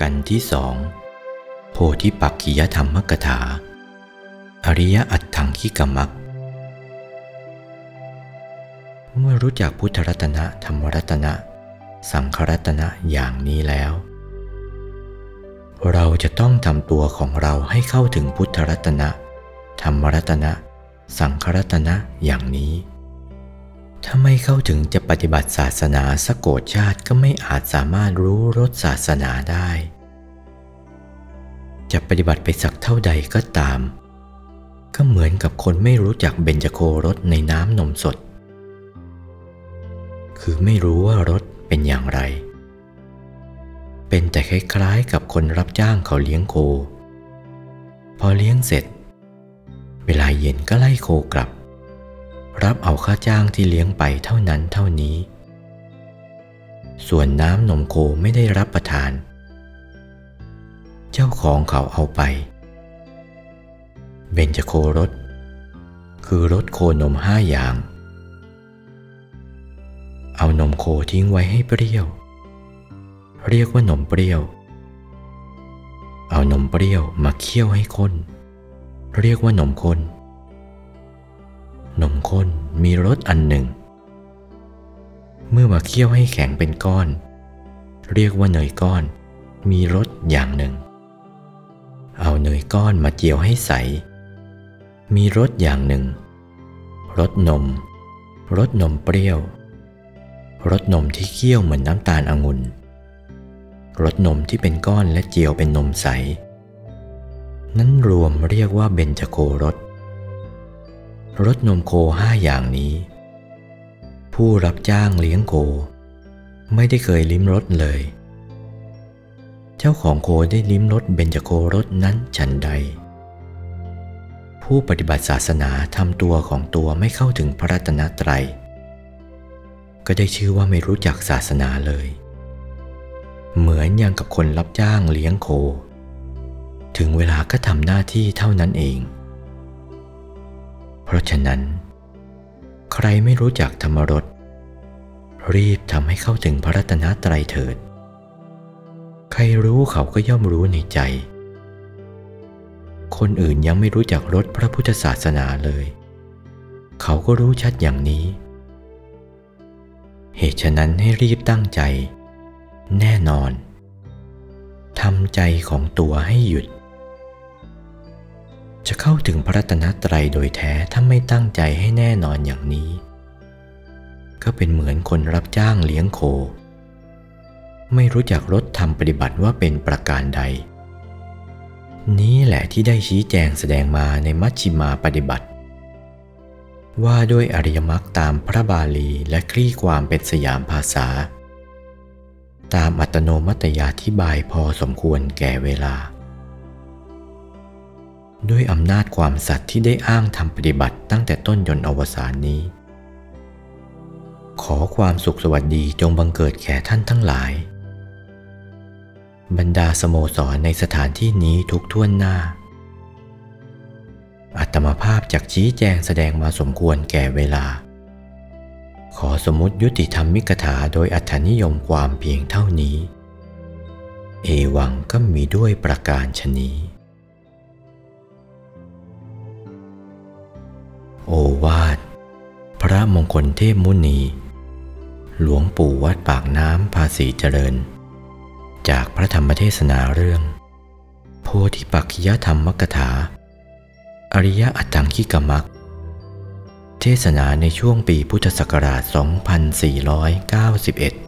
กันที่สองโพธิปักขิยธรรมกถา อริยอัตถังคิกมัก เมื่อรู้จักพุทธรัตนะธรรมรัตนะ สังขรัตนะอย่างนี้แล้ว เราจะต้องทำตัวของเราให้เข้าถึงพุทธรัตนะ ธรรมรัตนะ สังขรัตนะอย่างนี้ ถ้าไม่เข้าถึงจะปฏิบัติศาสนาสกโกดชาติก็ไม่อาจสามารถรู้รสศาสนาได้ จะปฏิบัติไปสักเท่าใดก็ตาม ก็เหมือนกับคนไม่รู้จักเบญจโครสในน้ำนมสด คือไม่รู้ว่ารสเป็นอย่างไร เป็นแต่คล้ายๆกับคนรับจ้างเขาเลี้ยงโค พอเลี้ยงเสร็จ เวลาเย็นก็ไล่โคกลับ รับเอาค่าจ้างที่เลี้ยงไปเท่านั้นเท่านี้ ส่วนน้ำนมโคไม่ได้รับประทาน เจ้าของเขาเอาไป เบญจโครส คือรสโคนมห้าอย่าง เอานมโคทิ้งไว้ให้เปรี้ยว เรียกว่านมเปรี้ยว เอานมเปรี้ยวมาเคี่ยวให้ข้น เรียกว่านมข้น นมข้นมีรสอันหนึ่ง เมื่อมาเคี่ยวให้แข็งเป็นก้อน เรียกว่าเนยก้อน มีรสอย่างหนึ่ง เอาเนยก้อนมาเจียวให้ใส มีรสอย่างหนึ่ง รสนม รสนมเปรี้ยว รสนมที่เคี่ยวเหมือนน้ำตาลองุ่น รสนมที่เป็นก้อนและเจียวเป็นนมใส นั้นรวมเรียกว่าเบญจโครส รสนมโคห้าอย่างนี้ ผู้รับจ้างเลี้ยงโค ไม่ได้เคยลิ้มรสเลย เจ้าของโคได้ลิ้มรสเบญจโครสนั้นฉันใด ผู้ปฏิบัติศาสนาทำตัวของตัวไม่เข้าถึงพระรัตนตรัย ก็ได้ชื่อว่าไม่รู้จักศาสนาเลย เหมือนอย่างกับคนรับจ้างเลี้ยงโค ถึงเวลาก็ทำหน้าที่เท่านั้นเอง เพราะฉะนั้น ใครไม่รู้จักธรรมรสรีบทำให้เข้าถึงพระรัตนตรัยเถิด ใครรู้เขาก็ย่อมรู้ในใจ คนอื่นยังไม่รู้จักรสพระพุทธศาสนาเลย เขาก็รู้ชัดอย่างนี้ เหตุฉะนั้นให้รีบตั้งใจ แน่นอนทำใจของตัวให้หยุด จะเข้าถึงพระรัตนตรัยโดยแท้ถ้าไม่ตั้งใจให้แน่นอนอย่างนี้ ก็เป็นเหมือนคนรับจ้างเลี้ยงโค ไม่รู้จักรถทำปฏิบัติว่าเป็นประการใด นี้แหละที่ได้ชี้แจงแสดงมาในมัชชิมาปฏิบัติ ว่าด้วยอริยมรรคตามพระบาลีและคลี่ความเป็นสยามภาษา ตามอัตโนมัตยาธิบายพอสมควรแก่เวลา ด้วยอำนาจความสัตย์ที่ได้อ้างทำปฏิบัติตั้งแต่ต้นจนอวสานนี้ ขอความสุขสวัสดีจงบังเกิดแก่ท่านทั้งหลาย บรรดาสโมสรในสถานที่นี้ทุกท่วนหน้า อัตมภาพจากชี้แจงแสดงมาสมควรแก่เวลา ขอสมมติยุติธรรมมิกถาโดยอัธนิยมความเพียงเท่านี้ เอวังก็มีด้วยประการชนี้ วาทพระมงคลเทพมุนี หลวงปู่วัดปากน้ำภาษีเจริญ จากพระธรรมเทศนาเรื่อง โพธิปักขิยธรรมกถา อริยะอัตถังคิกมัก เทศนาในช่วงปีพุทธศักราช 2491